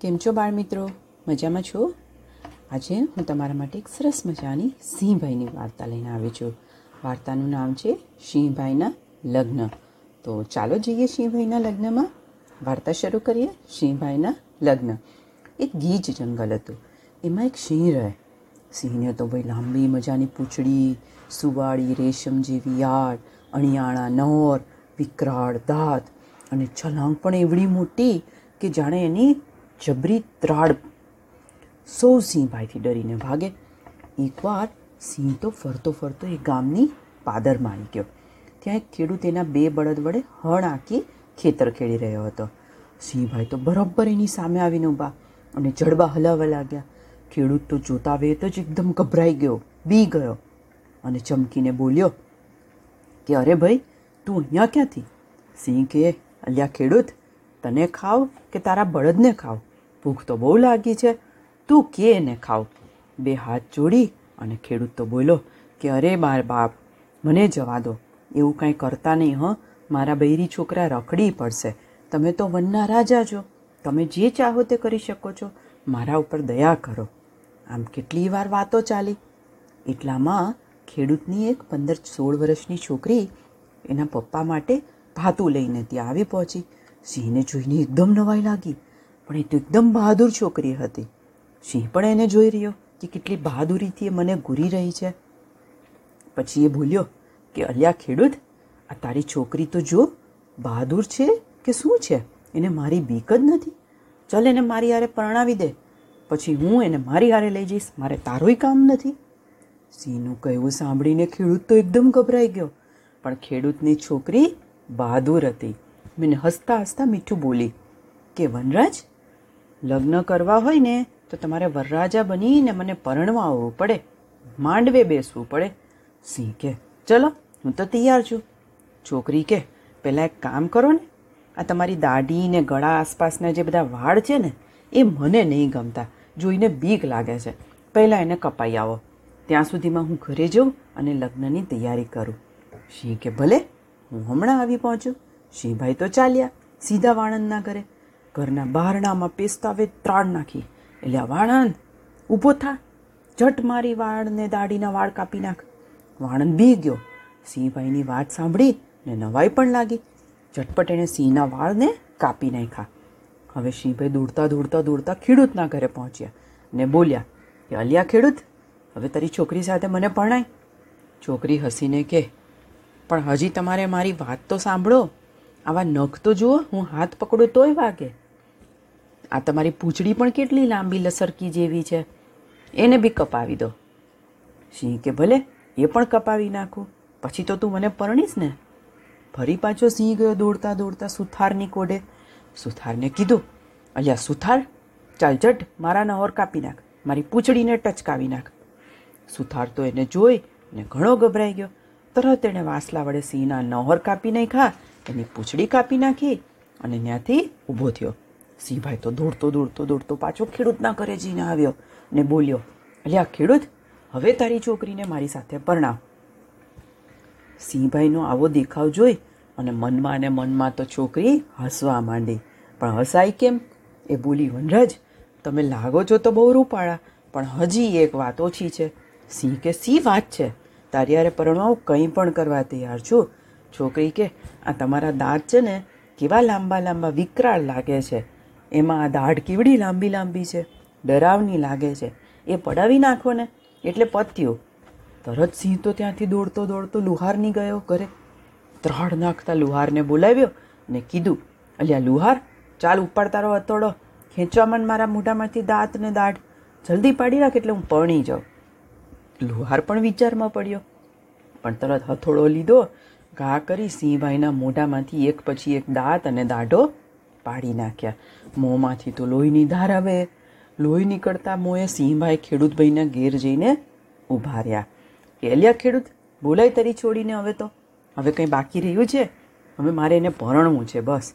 કેમ છો બાળ મિત્રો? મજામાં છો? આજે હું તમારા માટે એક સરસ મજાની સિંહભાઈની વાર્તા લઈને આવી છું. વાર્તાનું નામ છે સિંહભાઈના લગ્ન. તો ચાલો જઈએ સિંહભાઈના લગ્નમાં. વાર્તા શરૂ કરીએ સિંહભાઈના લગ્ન. એક ગીજ જંગલ હતું. એમાં એક સિંહ રહે. સિંહને તો ભાઈ લાંબી મજાની પૂંછડી, સુવાળી રેશમ જેવી યાળ, અણિયાળા નોર, વિકરાળ દાંત અને છલાંગ પણ એવડી મોટી કે જાણે એની જબરી ત્રાડ. સૌ સિંહભાઈથી ડરીને ભાગે. એકવાર સિંહ તો ફરતો ફરતો એ ગામની પાદરમાં આવી ગયો. ત્યાં એક ખેડૂત એના બે બળદ વડે હળ આંકી ખેતર ખેડી રહ્યો હતો. સિંહભાઈ તો બરોબર એની સામે આવીને ઊભા અને જડબા હલાવવા લાગ્યા. ખેડૂત તો જોતા વેત જ એકદમ ગભરાઈ ગયો, બી ગયો અને ચમકીને બોલ્યો, કે અરે ભાઈ, તું અહીંયા ક્યાંથી? સિંહ કે, અલ્યા ખેડૂત, તને ખાવ કે તારા બળદને ખાવ? ભૂખ તો બહુ લાગી છે. તું કે એને ખાવ? બે હાથ જોડી અને ખેડૂત તો બોલ્યો કે, અરે, માર બાપ, મને જવા દો. એવું કાંઈ કરતા નહીં, હં? મારા બૈરી છોકરા રખડી પડશે. તમે તો વનના રાજા છો. તમે જે ચાહો તે કરી શકો છો. મારા ઉપર દયા કરો. આમ કેટલી વાર વાતો ચાલી. એટલામાં ખેડૂતની એક પંદર સોળ વર્ષની છોકરી એના પપ્પા માટે ભાતું લઈને ત્યાં આવી પહોંચી. સિંહને જોઈને એકદમ નવાઈ લાગી. પણ એ તો એકદમ બહાદુર છોકરી હતી. સિંહ પણ એને જોઈ રહ્યો કે કેટલી બહાદુરીથી એ મને ઘૂરી રહી છે. પછી એ ભૂલ્યો કે, અલ્યા ખેડૂત, આ તારી છોકરી તો જો બહાદુર છે કે શું છે? એને મારી બીક જ નથી. ચલ એને મારી હારે પરણાવી દે. પછી હું એને મારી હારે લઈ જઈશ. મારે તારોય કામ નથી. સિંહનું કહેવું સાંભળીને ખેડૂત તો એકદમ ગભરાઈ ગયો. પણ ખેડૂતની છોકરી બહાદુર હતી. મને હસતા હસતા મીઠું બોલી કે, વનરાજ લગ્ન કરવા હોય ને, તો તમારે વરરાજા બનીને મને પરણવા આવવું પડે. માંડવે બેસવું પડે. સિંહ કે, ચલો, હું તો તૈયાર છું. છોકરી કે, પહેલાં એક કામ કરો ને. આ તમારી દાઢી ને ગળા આસપાસના જે બધા વાળ છે ને, એ મને નહીં ગમતા. જોઈને બીક લાગે છે. પહેલાં એને કપાઈ આવો. ત્યાં સુધીમાં હું ઘરે જઉં અને લગ્નની તૈયારી કરું. સિંહ કે, ભલે, હું હમણાં આવી પહોંચું. સિંહભાઈ તો ચાલ્યા સીધા વાણંદના ઘરે. ઘરના બહારણામાં પેસ્તાવે ત્રાળ નાખી. એટલે વાણંદ ઊભો થા. ઝટ મારી વાળને દાઢીના વાળ કાપી નાખ. વાણંદ બી ગયો. સિંહભાઈની વાત સાંભળી ને નવાઈ પણ લાગી. ઝટપટ એણે સિંહના વાળને કાપી નાખ્યા. હવે સિંહભાઈ દોડતા દોડતા દોડતા ખેડૂતના ઘરે પહોંચ્યા ને બોલ્યા કે અલિયા ખેડૂત, હવે તારી છોકરી સાથે મને પરણાય. છોકરી હસીને કે, પણ હજી તમારે મારી વાત તો સાંભળો. આવા નખ તો જુઓ, હું હાથ પકડું તોય વાગે. આ તમારી પૂંછડી પણ કેટલી લાંબી લસરકી જેવી છે? એને બી કપાવી દો. સિંહ કે, ભલે, એ પણ કપાવી નાખું. પછી તો તું મને પરણીશ ને. ફરી પાછો સિંહ ગયો દોડતા દોડતા સુથારની કોડે. સુથારને કીધું, અલ્યા, સુથાર, ચાલ, જટ, મારા નહોર કાપી નાખ. મારી પૂંછડીને ટચકાવી નાખ. સુથાર તો એને જોઈ ને ઘણો ગભરાઈ ગયો. તરત એણે વાસલા વડે સિંહના નહોર કાપી નાખ્યા, એની પૂંછડી કાપી નાખી અને ત્યાંથી ઊભો થયો. સિંહભાઈ તો દોડતો દોડતો દોડતો પાછો ખેડૂતના ઘરે જઈને આવ્યો ને બોલ્યો, અલ્યા, ખેડૂત, હવે તારી છોકરીને મારી સાથે પરણાવ. સિંહભાઈનો આવો દેખાવ જોઈ અને મનમાં ને મનમાં તો છોકરી હસવા માંડી. પણ હસાય કેમ? એ બોલી, વનરાજ, તમે લાગો છો તો બહુ રૂપાળા, પણ હજી એક વાત ઓછી છે. સિંહ કે સી વાત છે? તારી હારે પરણવા હું કંઈ પણ કરવા તૈયાર છું. છોકરી કે, આ તમારા દાંત છે ને, કેવા લાંબા લાંબા વિકરાળ લાગે છે. એમાં આ દાઢ કેવડી લાંબી લાંબી છે, ડરાવની લાગે છે. એ પડાવી નાખો ને, એટલે પત્યું. તરત સિંહ તો ત્યાંથી દોડતો દોડતો લુહારની ગયો ઘરે. ત્રાડ નાખતા લુહારને બોલાવ્યો ને કીધું, અલ્યા લુહાર, ચાલ ઉપાડતા રહો ખેંચવા ખેંચવામાં મારા મોઢામાંથી દાંત ને દાઢ. જલ્દી પાડી રાખ એટલે હું પરણી જાઉં. લુહાર પણ વિચારમાં પડ્યો. પણ તરત હથોડો લીધો, ઘા કરી સિંહભાઈના મોઢામાંથી એક પછી એક દાંત અને દાઢો પાડી નાખ્યા. મોંમાંથી તો લોહીની ધાર આવે. લોહી નીકળતા મોંએ સિંહભાઈ ખેડૂતભાઈના ઘેર જઈને ઊભા રહ્યા. કે ખેડૂત, બોલાય તરી છોડીને હવે તો. હવે કંઈ બાકી રહ્યું છે? હવે મારે એને પરણવું છે, બસ.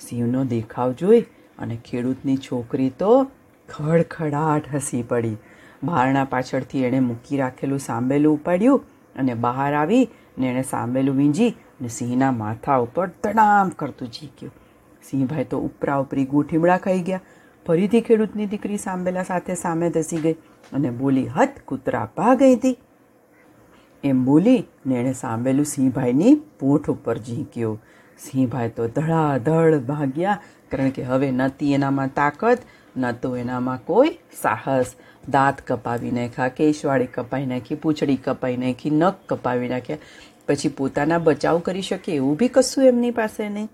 સિંહનો દેખાવ જોઈ અને ખેડૂતની છોકરી તો ખડખડાટ હસી પડી. બારણા પાછળથી એણે મૂકી રાખેલું સાંભેલું ઉપાડ્યું અને બહાર આવી ને એણે સાંભેલું વીંજી અને સિંહના માથા ઉપર તડામ કરતું ઝીક્યું સિંહભાઈ તો ઉપરા ઉપરી ગૂંઠીમડા ખાઈ ગયા. ફરીથી ખેડૂતની દીકરી સાંભેલા સાથે સામે ધસી ગઈ અને બોલી હત કૂતરા પા ગઈ હતી એમ બોલી ને એણે સાંભેલું સિંહભાઈની પોઠ ઉપર ઝીંક્યો. સિંહભાઈ તો ધડાધડ ભાગ્યા, કારણ કે હવે નહોતી એનામાં તાકાત, ન તો એનામાં કોઈ સાહસ. દાંત કપાવી નાખ્યા, કેશવાળી કપાઈ નાખી, પૂંછડી કપાઈ નાખી, નખ કપાવી નાખ્યા. પછી પોતાના બચાવ કરી શકે એવું બી કશું એમની પાસે નહીં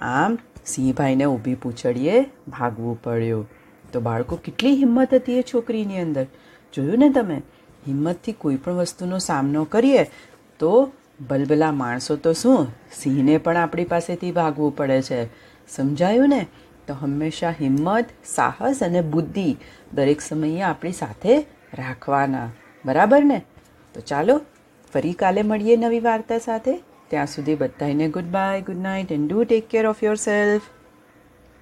આમ સિંહભાઈને ઊભી પૂંછડીએ ભાગવું પડ્યું. તો બાળકો, કેટલી હિંમત હતી એ છોકરીની અંદર? જોયું ને તમે? હિંમતથી કોઈ પણ વસ્તુનો સામનો કરીએ તો બલબલા માણસો તો શું? સિંહને પણ આપણી પાસેથી ભાગવું પડે છે. સમજાયું ને? તો હંમેશા હિંમત, સાહસ અને બુદ્ધિ દરેક સમયે આપણી સાથે રાખવાના. બરાબર ને? તો ચાલો, ફરી કાલે મળીએ નવી વાર્તા સાથે. ત્યાં સુધી બધાને goodbye good night and do take care of yourself